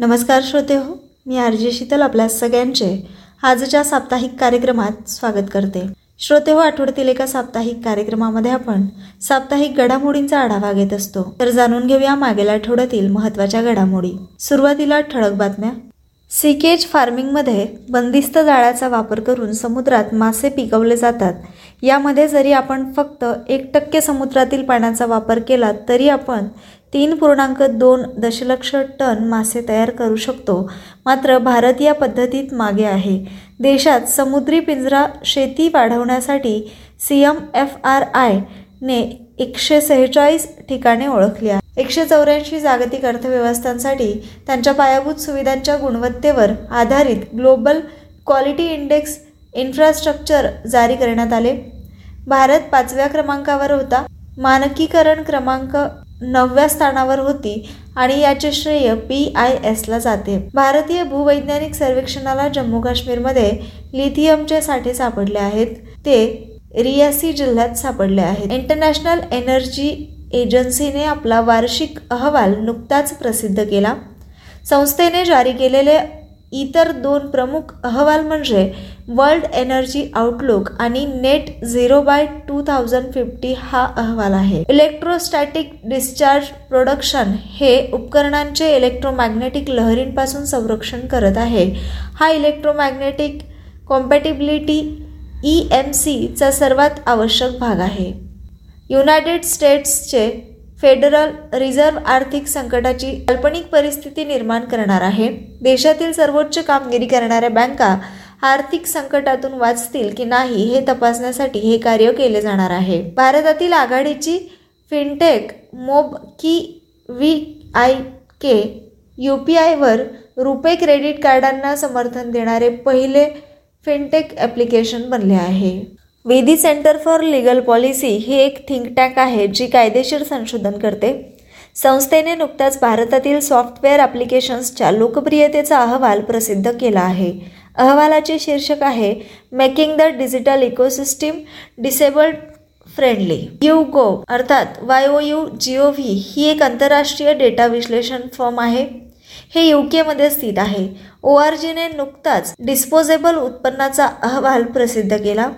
नमस्कार श्रोते हो मी आरजे शीतल आपल्या सगळ्यांचे आजच्या साप्ताहिक कार्यक्रमात स्वागत करते. श्रोते हो आठवड्यातील एका साप्ताहिक कार्यक्रमामध्ये आपण साप्ताहिक घडामोडींचा आढावा घेत असतो. तर जाणून घेऊया मागील आठवड्यातील महत्त्वाच्या घडामोडी. सुरुवातीला ठळक बातम्या. सीकेज फार्मिंगमध्ये बंदिस्त जाळ्याचा वापर करून समुद्रात मासे पिकवले जातात. यामध्ये जरी आपण फक्त एक टक्के समुद्रातील पाण्याचा वापर केला तरी आपण तीन पूर्णांक दोन दशलक्ष टन मासे तयार करू शकतो. मात्र भारत या पद्धतीत मागे आहे. देशात समुद्री पिंजरा शेती वाढवण्यासाठी सी एम एफ आर आयने एकशे सेहेचाळीस ठिकाणे ओळखली आहेत. एकशे चौऱ्याऐंशी जागतिक अर्थव्यवस्थांसाठी त्यांच्या पायाभूत सुविधांच्या गुणवत्तेवर आधारित ग्लोबल क्वालिटी इंडेक्स इन्फ्रास्ट्रक्चर जारी करण्यात आले. भारत पाचव्या क्रमांकावर होता. मानकीकरण क्रमांक नवव्या स्थानावर होती आणि याचे श्रेय पी आय एसला जाते. भारतीय भूवैज्ञानिक सर्वेक्षणाला जम्मू काश्मीरमध्ये लिथियमचे साठे सापडले आहेत. ते रियासी जिल्ह्यात सापडले आहेत. इंटरनॅशनल एनर्जी एजन्सीने आपला वार्षिक अहवाल नुकताच प्रसिद्ध केला. संस्थेने जारी केलेले इतर दोन प्रमुख अहवाल म्हणजे वर्ल्ड एनर्जी आउटलुक आणि net zero by two thousand fifty हा अहवाल आहे. इलेक्ट्रोस्टॅटिक डिस्चार्ज प्रोडक्शन हे उपकरणांचे इलेक्ट्रोमॅग्नेटिक लहरींपासून संरक्षण करत आहे. हा इलेक्ट्रोमॅग्नेटिक कॉम्पॅटिबिलिटी ई एम सीचा सर्वात आवश्यक भाग आहे. युनायटेड स्टेट्सचे फेडरल रिझर्व्ह आर्थिक संकटाची काल्पनिक परिस्थिती निर्माण करणार आहे. देशातील सर्वोच्च कामगिरी करणाऱ्या बँका आर्थिक संकटातून वाचतील की नाही हे तपासण्यासाठी हे कार्य केले जाणार आहे. भारतातील आघाडीची fintech MobiKwik U P आयवर रुपे क्रेडिट कार्डांना समर्थन देणारे पहिले फिनटेक ॲप्लिकेशन बनले आहे. Vidhi centre for legal policy ही एक थिंक टँक आहे जी कायदेशीर संशोधन करते. संस्थेने नुकताच भारतातील सॉफ्टवेअर ॲप्लिकेशन्सच्या लोकप्रियतेचा अहवाल प्रसिद्ध केला आहे. अहवालाचे शीर्षक आहे making the digital ecosystem disabled friendly. YouGov अर्थात Y O U G O V ही एक आंतरराष्ट्रीय डेटा विश्लेषण फॉर्म आहे. हे यू केमध्ये स्थित आहे. ओ आर जीने नुकताच डिस्पोजेबल उत्पन्नाचा अहवाल प्रसिद्ध केला.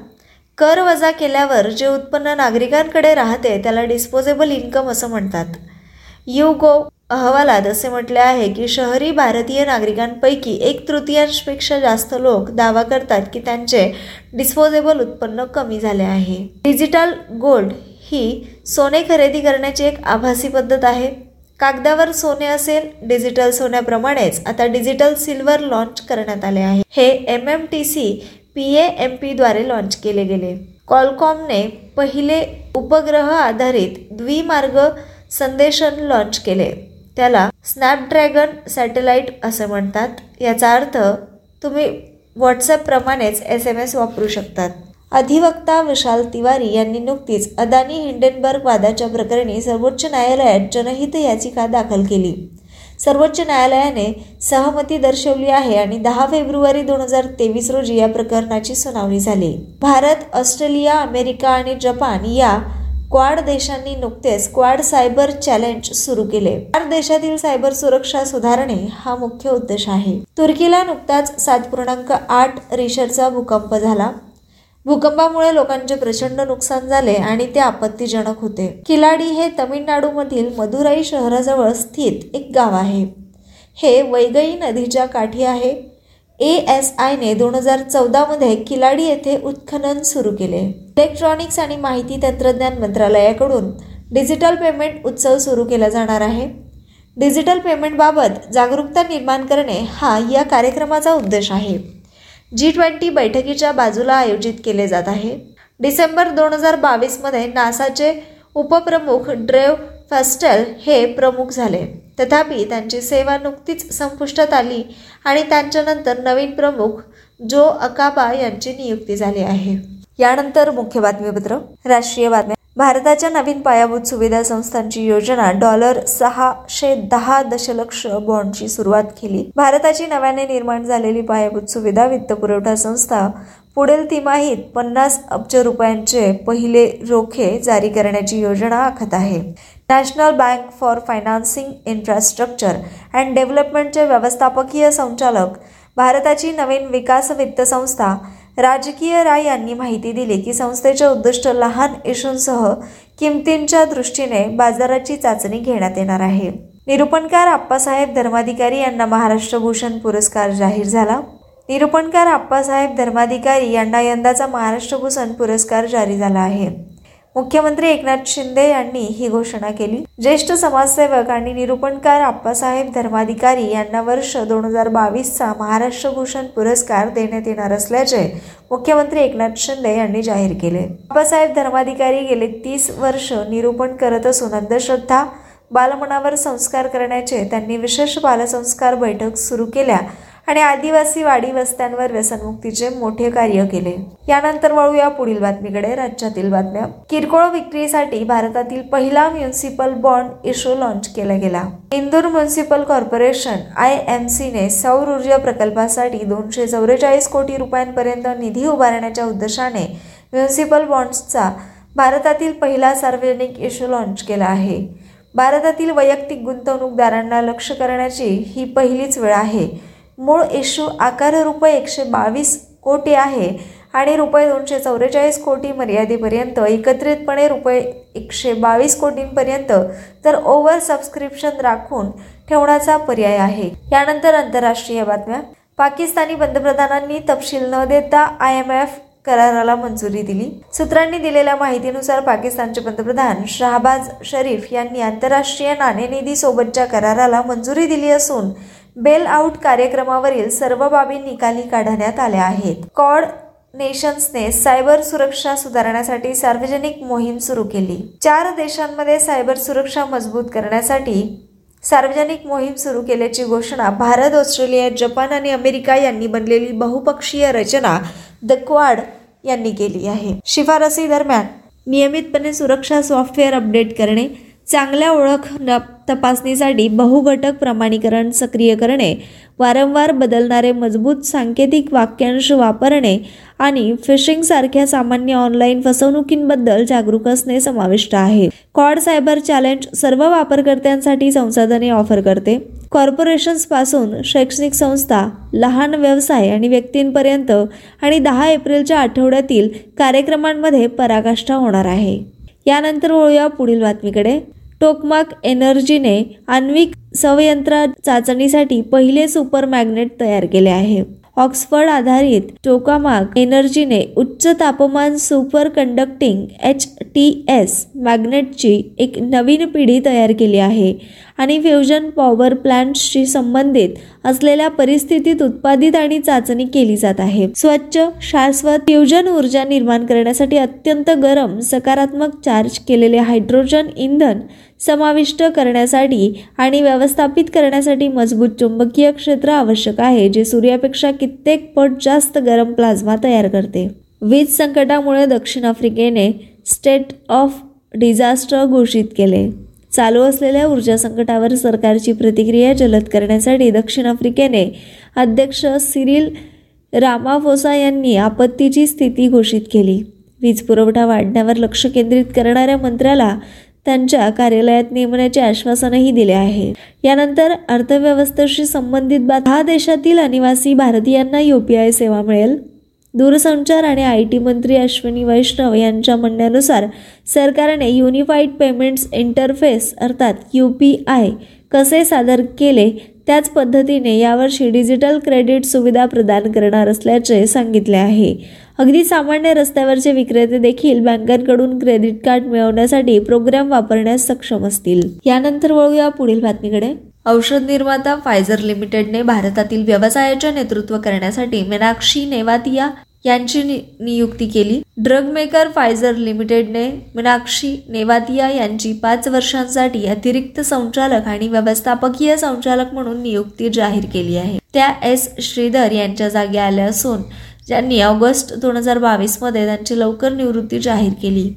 कर वजा केल्यावर जे उत्पन्न नागरिकांकडे राहते त्याला डिस्पोजेबल इन्कम असं म्हणतात. यू गो अहवालात असे म्हटले आहे की शहरी भारतीय नागरिकांपैकी एक तृतीयांशपेक्षा जास्त लोक दावा करतात की त्यांचे डिस्पोजेबल उत्पन्न कमी झाले आहे. डिजिटल गोल्ड ही सोने खरेदी करण्याची एक आभासी पद्धत आहे. कागदावर सोने असेल डिजिटल सोन्याप्रमाणेच आता डिजिटल सिल्वर लॉन्च करण्यात आले आहे. हे M M T C P A M पीद्वारे launch केले गेले. कॉलकॉमने पहिले उपग्रह आधारित द्विमार्ग संदेशन लॉन्च केले. त्याला स्नॅपड्रॅगन सॅटेलाईट असं म्हणतात. याचा अर्थ तुम्ही व्हॉट्सॲपप्रमाणेच एस एम एस वापरू शकतात. अधिवक्ता विशाल तिवारी यांनी नुकतीच अदानी हिंडेनबर्ग वादाच्या प्रकरणी सर्वोच्च न्यायालयात जनहित याचिका दाखल केली. सर्वोच्च न्यायालयाने सहमती दर्शवली आहे आणि दहा फेब्रुवारी दोन हजार तेवीस रोजी या प्रकरणाची सुनावणी झाली. भारत ऑस्ट्रेलिया अमेरिका आणि जपान या क्वाड देशांनी नुकतेच क्वाड सायबर चॅलेंज सुरू केले. चार देशातील सायबर सुरक्षा सुधारणे हा मुख्य उद्देश आहे. तुर्कीला नुकताच सात पूर्णांक आठ रिशरचा भूकंप झाला. भूकंपामुळे लोकांचे प्रचंड नुकसान झाले आणि ते आपत्तीजनक होते. किलाडी हे तमिळनाडूमधील मदुराई शहराजवळ स्थित एक गाव आहे. हे वैगई नदीच्या काठी आहे. ए एस आयने दोन हजार चौदामध्ये किलाडी येथे उत्खनन सुरू केले. इलेक्ट्रॉनिक्स आणि माहिती तंत्रज्ञान मंत्रालयाकडून डिजिटल पेमेंट उत्सव सुरू केला जाणार आहे. डिजिटल पेमेंटबाबत जागरूकता निर्माण करणे हा या कार्यक्रमाचा उद्देश आहे. जी ट्वेंटी बैठकीच्या बाजूला आयोजित केले जात आहे. डिसेंबर दोन हजार बावीसमध्ये नासाचे उपप्रमुख ड्रेव फस्टेल हे प्रमुख झाले. तथापि त्यांची सेवा नुकतीच संपुष्टात आली आणि त्यांच्यानंतर नवीन प्रमुख जो अकाबा यांची नियुक्ती झाली आहे. यानंतर मुख्य बातमीपत्र राष्ट्रीय बातम्या. भारताच्या नवीन पायाभूत सुविधा संस्थांची योजना डॉलर सहाशे दहा दशलक्ष बॉन्डची सुरुवात केली. भारताची नव्याने निर्माण झालेली पायाभूत सुविधा वित्तपुरवठा संस्था पुढील तिमाहीत पन्नास अब्ज रुपयांचे पहिले रोखे जारी करण्याची योजना आखत आहे. National bank for financing infrastructure and डेव्हलपमेंटचे व्यवस्थापकीय संचालक भारताची नवीन विकास वित्त संस्था राजकीय राय यांनी माहिती दिली की संस्थेचे उद्दिष्ट लहान इशूंसह किमतींच्या दृष्टीने बाजाराची चाचणी घेण्यात येणार आहे. निरूपणकार आप्पासाहेब धर्माधिकारी यांना महाराष्ट्र भूषण पुरस्कार जाहीर झाला. निरूपणकार आप्पासाहेब धर्माधिकारी यांना यंदाचा महाराष्ट्र भूषण पुरस्कार जारी झाला आहे. मुख्यमंत्री एकनाथ शिंदे यांनी ही घोषणा केली. ज्येष्ठ समाजसेवक आणि निरूपणकार आप्पासाहेब धर्माधिकारी यांना वर्ष दोन हजार बावीसचा महाराष्ट्र भूषण पुरस्कार देण्यात येणार असल्याचे मुख्यमंत्री एकनाथ शिंदे यांनी जाहीर केले. आप्पासाहेब धर्माधिकारी गेले तीस वर्ष निरूपण करत असून अंधश्रद्धा बालमनावर संस्कार करण्याचे त्यांनी विशेष बालसंस्कार बैठक सुरू केल्या. आणि आदिवासी वाडी वस्त्यांवर व्यसनमुक्तीचे मोठे कार्य केले. यानंतर वळूया पुढील बातमीकडे. राज्यातील बातम्या. किरकोळ विक्रीसाठी भारतातील पहिला म्युन्सिपल बॉन्ड इश्यू लॉन्च केला गेला. Indore municipal corporation I M सीने सौर ऊर्जा प्रकल्पासाठी दोनशे चौवेचाळीस कोटी रुपयांपर्यंत निधी उभारण्याच्या उद्देशाने म्युन्सिपल बॉन्ड्सचा भारतातील पहिला सार्वजनिक इश्यू लॉन्च केला आहे. भारतातील वैयक्तिक गुंतवणूकदारांना लक्ष करण्याची ही पहिलीच वेळ आहे. मूळ इश्यू आकार रुपये एकशे बावीस कोटी आहे आणि रुपये दोनशे चौवेचाळीस कोटी मर्यादेपर्यंत एकत्रितपणे रुपये एकशे बावीस कोटींपर्यंत तर ओव्हर सबस्क्रिप्शन राखून ठेवण्याचा पर्याय आहे. यानंतर आंतरराष्ट्रीय बातम्या. पाकिस्तानी पंतप्रधानांनी तपशील न देता आय एम एफ कराराला मंजुरी दिली. सूत्रांनी दिलेल्या माहितीनुसार पाकिस्तानचे पंतप्रधान शहाबाज शरीफ यांनी आंतरराष्ट्रीय नाणेनिधी सोबतच्या कराराला मंजुरी दिली असून बेल आउट कार्यक्रमावरील सर्व बाबी निकाली काढण्यात आल्या आहेत. कॉड नेशन्सने सायबर सुरक्षा सुधारण्यासाठी सार्वजनिक मोहीम सुरू केली. चार देशांमध्ये सायबर सुरक्षा मजबूत करण्यासाठी सार्वजनिक मोहीम सुरू केल्याची घोषणा भारत ऑस्ट्रेलिया जपान आणि अमेरिका यांनी बनलेली बहुपक्षीय रचना द क्वाड यांनी केली आहे. शिफारसी दरम्यान नियमितपणे सुरक्षा सॉफ्टवेअर अपडेट करणे चांगल्या ओळख न तपासणीसाठी बहुघटक प्रमाणीकरण सक्रिय करणे वारंवार बदलणारे मजबूत सांकेतिक वाक्यांश वापरणे आणि फिशिंगसारख्या सामान्य ऑनलाईन फसवणुकींबद्दल जागरूक असणे समाविष्ट आहे. कॉड सायबर चॅलेंज सर्व वापरकर्त्यांसाठी संसाधने ऑफर करते. कॉर्पोरेशन्सपासून शैक्षणिक संस्था लहान व्यवसाय आणि व्यक्तींपर्यंत आणि दहा एप्रिलच्या आठवड्यातील कार्यक्रमांमध्ये पराकाष्ठा होणार आहे. यानंतर वळूया पुढील बातमीकडे. टोकमाक एनर्जीने आण्विक संयंत्र चाचणीसाठी पहिले सुपर मॅग्नेट तयार केले आहे. ऑक्सफर्ड आधारित टोकामाक एनर्जीने उच्च तापमान super conducting H T S मॅग्नेटची एक नवीन पिढी तयार केली आहे आणि फ्युजन पॉवर प्लांट्सशी संबंधित असलेल्या परिस्थितीत उत्पादित आणि चाचणी केली जात आहे. स्वच्छ शाश्वत फ्युजन ऊर्जा निर्माण करण्यासाठी अत्यंत गरम सकारात्मक चार्ज केलेले हायड्रोजन इंधन समाविष्ट करण्यासाठी आणि व्यवस्थापित करण्यासाठी मजबूत चुंबकीय क्षेत्र आवश्यक आहे जे सूर्यापेक्षा कित्येक पट जास्त गरम प्लाझ्मा तयार करते. वीज संकटामुळे दक्षिण आफ्रिकेने स्टेट ऑफ डिझास्टर घोषित केले. चालू असलेल्या ऊर्जा संकटावर सरकारची प्रतिक्रिया जलद करण्यासाठी दक्षिण आफ्रिकेने अध्यक्ष सिरिल रामाफोसा यांनी आपत्तीची स्थिती घोषित केली. वीज पुरवठा वाढण्यावर लक्ष केंद्रित करणाऱ्या मंत्र्याला त्यांच्या कार्यालयात नेमण्याचे आश्वासनही दिले आहे. यानंतर अर्थव्यवस्थेशी संबंधित हा देशातील अनिवासी भारतीयांना युपीआय सेवा मिळेल? दूरसंचार आणि आय टी मंत्री अश्विनी वैष्णव यांच्या म्हणण्यानुसार सरकारने युनिफाईड पेमेंट्स इंटरफेस अर्थात यू पी आय कसे सादर केले त्याच पद्धतीने यावर्षी डिजिटल क्रेडिट सुविधा प्रदान करणार असल्याचे सांगितले आहे. अगदी सामान्य रस्त्यावरचे विक्रेते देखील बँकांकडून क्रेडिट कार्ड मिळवण्यासाठी प्रोग्राम वापरण्यास सक्षम असतील. यानंतर वळूया पुढील बातमीकडे. औषध निर्माता फायझर लिमिटेडने भारतातील व्यवसायाचे नेतृत्व करण्यासाठी मीनाक्षी नेवातिया यांची नियुक्ती केली. ड्रग मेकर फायझर लिमिटेडने मीनाक्षी नेवातिया यांची पाच वर्षांसाठी अतिरिक्त संचालक आणि व्यवस्थापकीय संचालक म्हणून नियुक्ती जाहीर केली आहे. त्या एस श्रीधर यांच्या जागी आल्या असून ज्यांनी ऑगस्ट दोन हजार बावीसमध्ये त्यांची लवकर निवृत्ती जाहीर केली.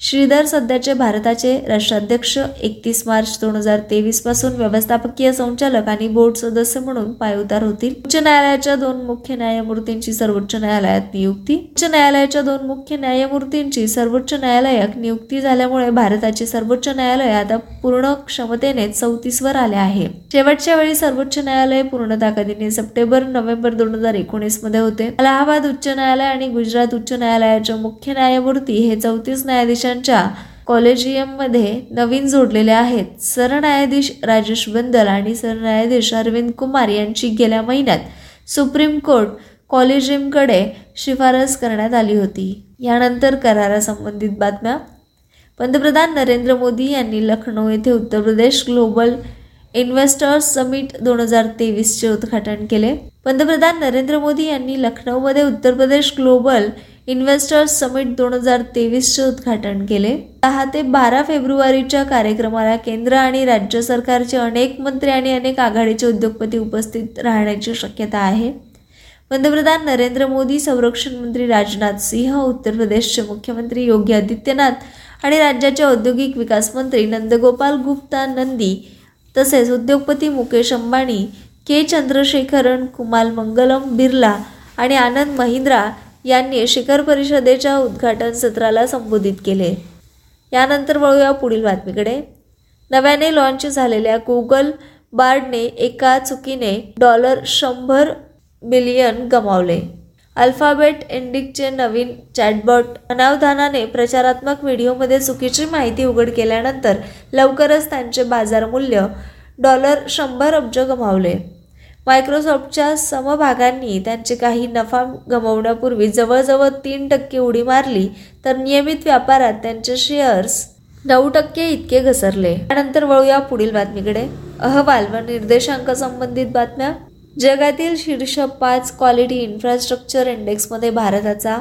श्रीधर सध्याचे भारताचे राष्ट्राध्यक्ष एकतीस मार्च दोन हजार तेवीसपासून व्यवस्थापकीय संचालक आणि बोर्ड सदस्य म्हणून पायउतार होतील. उच्च न्यायालयाच्या दोन मुख्य न्यायमूर्तींची सर्वोच्च न्यायालयात नियुक्ती. उच्च न्यायालयाच्या दोन मुख्य न्यायमूर्तींची सर्वोच्च न्यायालयात नियुक्ती झाल्यामुळे भारताचे सर्वोच्च न्यायालय आता पूर्ण क्षमतेने चौतीस वर आले आहे. शेवटच्या वेळी सर्वोच्च न्यायालय पूर्ण ताकदीने सप्टेंबर नोव्हेंबर दोन हजार एकोणीसमध्ये होते. अलाहाबाद उच्च न्यायालय आणि गुजरात उच्च न्यायालयाचे मुख्य न्यायमूर्ती हे चौतीस न्यायाधीश न्यायाधीशांच्या कॉलेजियममध्ये नवीन जोडलेले आहेत. सरन्यायाधीश राजेश बंदल आणि सरन्यायाधीश अरविंद कुमार यांची गेल्या महिन्यात सुप्रीम कोर्ट कॉलेजियमकडे शिफारस करण्यात आली होती. यानंतर करारासंबंधित बातम्या. पंतप्रधान नरेंद्र मोदी यांनी लखनौ येथे Uttar Pradesh global investors summit दोन हजार तेवीसचे उद्घाटन केले. पंतप्रधान नरेंद्र मोदी यांनी लखनौमध्ये Uttar Pradesh global investors summit दोन हजार तेवीसचे उद्घाटन केले. दहा ते बारा फेब्रुवारीच्या कार्यक्रमाला केंद्र आणि राज्य सरकारचे अनेक मंत्री आणि अनेक आघाडीचे उद्योगपती उपस्थित राहण्याची शक्यता आहे. पंतप्रधान नरेंद्र मोदी संरक्षण मंत्री राजनाथ सिंह उत्तर प्रदेशचे मुख्यमंत्री योगी आदित्यनाथ आणि राज्याचे औद्योगिक विकास मंत्री नंदगोपाल गुप्ता नंदी तसेच उद्योगपती मुकेश अंबानी के चंद्रशेखरन कुमाल मंगलम बिर्ला आणि आनंद महिंद्रा यांनी शिखर परिषदेच्या उद्घाटन सत्राला संबोधित केले. यानंतर वळूया पुढील बातमीकडे. नव्याने लॉन्च झालेल्या गुगल बार्डने एका चुकीने डॉलर शंभर बिलियन गमावले. अल्फाबेट इंडिकचे नवीन चॅटबॉट अनावधानाने प्रचारात्मक व्हिडिओमध्ये चुकीची माहिती उघड केल्यानंतर लवकरच त्यांचे बाजार मूल्य डॉलर शंभर अब्ज गमावले. मायक्रोसॉफ्टच्या समभागांनी त्यांचे काही नफा गमावण्यापूर्वी जवळजवळ तीन टक्के उडी मारली तर नियमित व्यापारात त्यांचे शेअर्स नऊ टक्के इतके घसरले. त्यानंतर वळूया पुढील बातमीकडे. अहवाल व निर्देशांक संबंधित बातम्या. जगातील शीर्ष पाच क्वालिटी इन्फ्रास्ट्रक्चर इंडेक्समध्ये भारताचा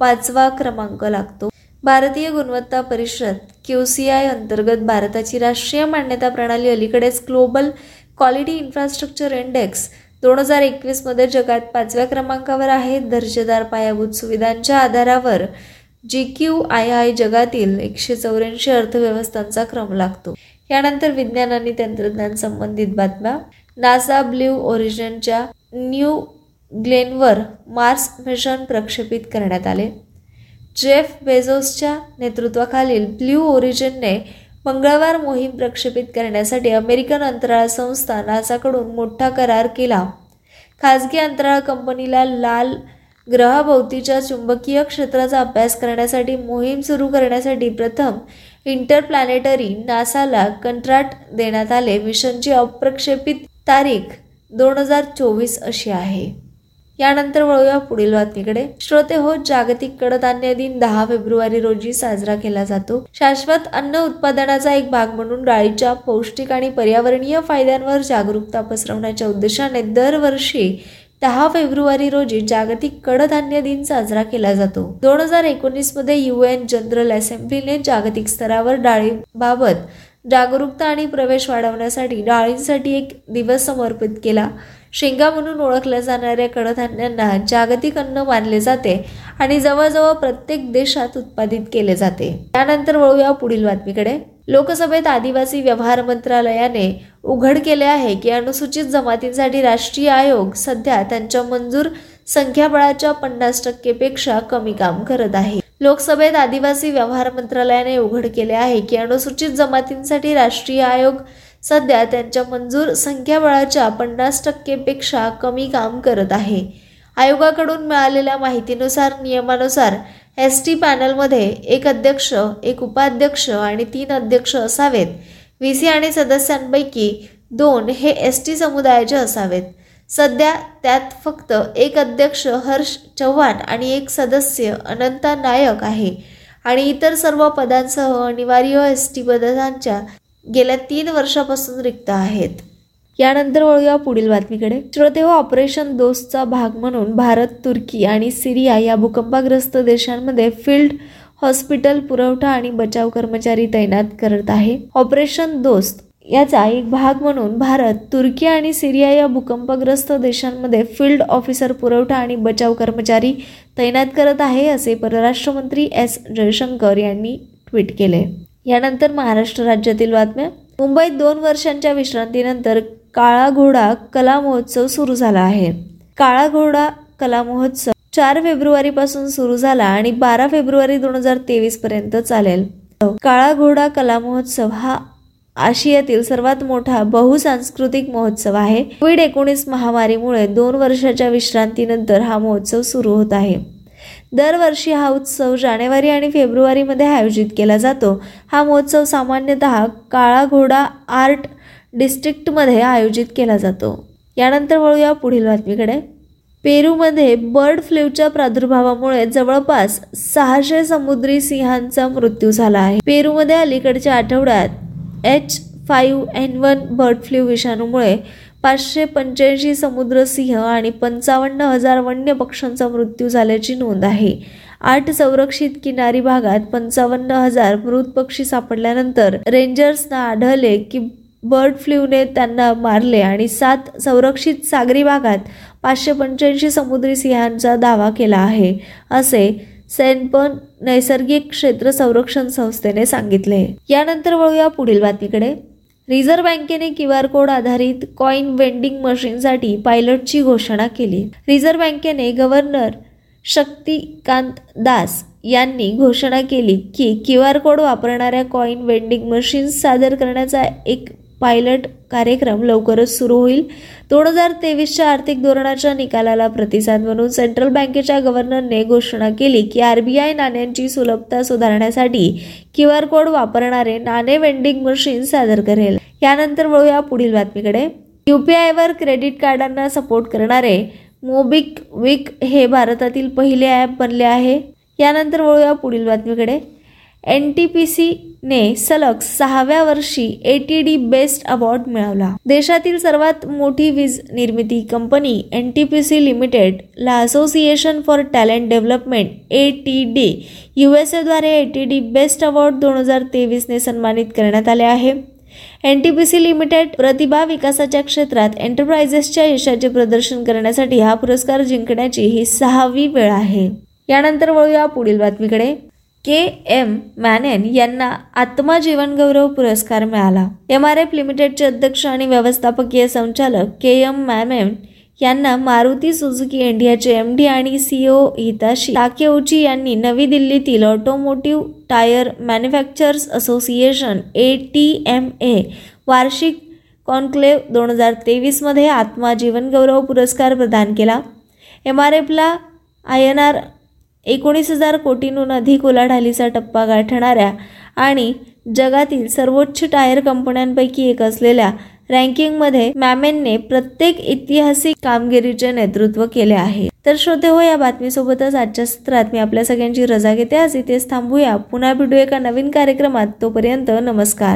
पाचवा क्रमांक लागतो. भारतीय गुणवत्ता परिषद क्यू सी आय अंतर्गत भारताची राष्ट्रीय मान्यता प्रणाली अलीकडेच ग्लोबल क्वालिटी इन्फ्रास्ट्रक्चर इंडेक्स दोन हजार एकवीसमध्ये जगात पाचव्या क्रमांकावर आहे. दर्जेदार पायाभूत सुविधांच्या आधारावर जी क्यू आय आय जगातील एकशे चौऱ्याऐंशी अर्थव्यवस्थांचा क्रम लागतो. यानंतर विज्ञान आणि तंत्रज्ञान संबंधित बातम्या. नासा ब्ल्यू ओरिजनच्या न्यू ग्लेनवर मार्स मिशन प्रक्षेपित करण्यात आले. जेफ बेझोसच्या नेतृत्वाखालील ब्ल्यू ओरिजिनने मंगळवार मोहीम प्रक्षेपित करण्यासाठी अमेरिकन अंतराळ संस्था नासाकडून मोठा करार केला. खाजगी अंतराळ कंपनीला लाल ग्रहाभोवतीच्या चुंबकीय क्षेत्राचा अभ्यास करण्यासाठी मोहीम सुरू करण्यासाठी प्रथम इंटरप्लॅनेटरी नासाला कंत्राट देण्यात आले. मिशनची अप्रक्षेपित तारीख दोन हजार चोवीस अशी आहे. यानंतर वळूया पुढील बातमीकडे. श्रोते हो जागतिक कडधान्य दिन दहा फेब्रुवारी रोजी साजरा केला जातो. शाश्वत अन्न उत्पादनाचा एक भाग म्हणून डाळीच्या पौष्टिक आणि पर्यावरणीय फायद्यांवर जागरूकता पसरवण्याच्या उद्देशाने दरवर्षी दहा फेब्रुवारी रोजी जागतिक कडधान्य दिन साजरा केला जातो. दोन हजार एकोणीसमध्ये युएन जनरल असेंब्लीने जागतिक स्तरावर डाळीबाबत जागरूकता आणि प्रवेश वाढवण्यासाठी डाळींसाठी एक दिवस समर्पित केला. शेंगा म्हणून ओळखल्या जाणाऱ्या कडधान्यांना जागतिक अन्न मानले जाते आणि जवळजवळ प्रत्येक देशात उत्पादित केले जाते. त्यानंतर वळूया पुढील बातमीकडे. लोकसभेत आदिवासी व्यवहार मंत्रालयाने उघड केले आहे की अनुसूचित जमातींसाठी राष्ट्रीय आयोग सध्या त्यांच्या मंजूर संख्याबळाच्या पन्नास टक्केपेक्षा कमी काम करत आहे. लोकसभेत आदिवासी व्यवहार मंत्रालयाने उघड केले आहे की अनुसूचित जमातींसाठी राष्ट्रीय आयोग सध्या त्यांच्या मंजूर संख्याबळाच्या पन्नास टक्केपेक्षा कमी काम करत आहे. आयोगाकडून मिळालेल्या माहितीनुसार नियमानुसार एस टी पॅनलमध्ये एक अध्यक्ष एक उपाध्यक्ष आणि तीन अध्यक्ष असावेत. व्ही. सी. आणि सदस्यांपैकी दोन हे एस टी समुदायाचे असावेत. सध्या त्यात फक्त एक अध्यक्ष हर्ष चव्हाण आणि एक सदस्य अनंता नायक आहे. आणि इतर सर्व पदांसह अनिवार्य एस टी पदांच्या गेल्या तीन वर्षापासून रिक्त आहेत. यानंतर वळूया पुढील बातमीकडे. श्रोते हो, ऑपरेशन दोस्तचा भाग म्हणून भारत तुर्की आणि सिरिया या भूकंपाग्रस्त देशांमध्ये फील्ड हॉस्पिटल पुरवठा आणि बचाव कर्मचारी तैनात करत आहे. ऑपरेशन दोस्त याचा एक भाग म्हणून भारत तुर्की आणि सिरिया या भूकंपग्रस्त देशांमध्ये फील्ड ऑफिसर पुरवठा आणि बचाव कर्मचारी तैनात करत आहे असे परराष्ट्र मंत्री एस. जयशंकर यांनी ट्विट केले. यानंतर महाराष्ट्र राज्यातील बातम्या. मुंबईत दोन वर्षांच्या विश्रांतीनंतर काळा घोडा कला महोत्सव सुरू झाला आहे. काळा घोडा कला महोत्सव चार फेब्रुवारी पासून सुरू झाला आणि बारा फेब्रुवारी दोन हजार तेवीस पर्यंत चालेल. काळा घोडा कला महोत्सव हा आशियातील सर्वात मोठा बहुसांस्कृतिक महोत्सव आहे. कोविड एकोणीस महामारीमुळे दोन वर्षाच्या विश्रांतीनंतर हा महोत्सव सुरू होत आहे. दरवर्षी हा उत्सव जानेवारी आणि फेब्रुवारीमध्ये आयोजित केला जातो. हा महोत्सव सामान्यतः काळा घोडा आर्ट डिस्ट्रिक्टमध्ये आयोजित केला जातो. यानंतर वळूया पुढील बातमीकडे. पेरूमध्ये बर्ड फ्लूच्या प्रादुर्भावामुळे जवळपास सहाशे समुद्री सिंहांचा मृत्यू झाला आहे. पेरूमध्ये अलीकडच्या आठवड्यात H five N one bird flu विषाणूमुळे पाचशे पंच्याऐंशी समुद्र सिंह आणि पंचावन्न हजार वन्य पक्ष्यांचा मृत्यू झाल्याची नोंद आहे. आठ संरक्षित किनारी भागात पंचावन्न हजार मृत पक्षी सापडल्यानंतर रेंजर्सना आढळले की बर्ड फ्लूने त्यांना मारले आणि सात संरक्षित सागरी भागात पाचशे पंच्याऐंशी समुद्री सिंहांचा दावा केला आहे असे सेनपन नैसर्गिक क्षेत्र संरक्षण संस्थेने सांगितले. यानंतर वळूया पुढील बातमीकडे. रिझर्व्ह बँकेने क्यू आर कोड आधारित कॉईन वेंडिंग मशीनसाठी पायलटची घोषणा केली. रिझर्व्ह बँकेने गव्हर्नर शक्तिकांत दास यांनी घोषणा केली की क्यू आर कोड वापरणाऱ्या कॉईन वेंडिंग मशीन्स सादर करण्याचा एक पायलट कार्यक्रम लवकरच सुरू होईल. दोन हजार तेवीसच्या आर्थिक धोरणाच्या निकालाला प्रतिसाद म्हणून सेंट्रल बँकेच्या गव्हर्नरने घोषणा केली की आरबीआय नाण्यांची सुलभता सुधारण्यासाठी क्यू आर कोड वापरणारे नाणे वेंडिंग मशीन सादर करेल. यानंतर वळूया पुढील बातमीकडे. यूपीआयवर क्रेडिट कार्डांना सपोर्ट करणारे मोबिक विक हे भारतातील पहिले ॲप बनले आहे. यानंतर वळूया पुढील बातमीकडे. एन टी पी सीने सलग सहाव्या वर्षी A T D best award मिळवला. देशातील सर्वात मोठी वीज निर्मिती कंपनी एन टी पी सी लिमिटेडला association for talent development A T D U S एद्वारे A T D best award दोन हजार तेवीसने सन्मानित करण्यात आले आहे. N T P C limited प्रतिभा विकासाच्या क्षेत्रात एंटरप्राइजेसच्या यशाचे प्रदर्शन करण्यासाठी हा पुरस्कार जिंकण्याची ही सहावी वेळ आहे. यानंतर वळूया पुढील बातमीकडे. के एम मॅनेन यांना आत्मा जीवनगौरव पुरस्कार मिळाला. एम आर एफ लिमिटेडचे अध्यक्ष आणि व्यवस्थापकीय संचालक के एम मॅमेन यांना मारुती सुझुकी इंडियाचे एम डी आणि सीओ हिताशी टाकेउची यांनी नवी दिल्लीतील automotive tyre manufacturers association A T M A वार्षिक कॉन्क्लेव्ह दोन हजार तेवीसमध्ये आत्मा जीवनगौरव पुरस्कार प्रदान केला. एम आर एफला आय एन आर एकोणीस हजार कोटींहून अधिक उलाढालीचा टप्पा गाठणाऱ्या आणि जगातील सर्वोच्च टायर कंपन्यांपैकी एक असलेल्या रँकिंगमध्ये मॅमेनने प्रत्येक ऐतिहासिक कामगिरीचे नेतृत्व केले आहे. तर श्रोते हो या बातमीसोबतच आजच्या सत्रात मी आपल्या सगळ्यांची रजा घेते. आज इथेच थांबूया. पुन्हा भेटू एका नवीन कार्यक्रमात. तोपर्यंत नमस्कार.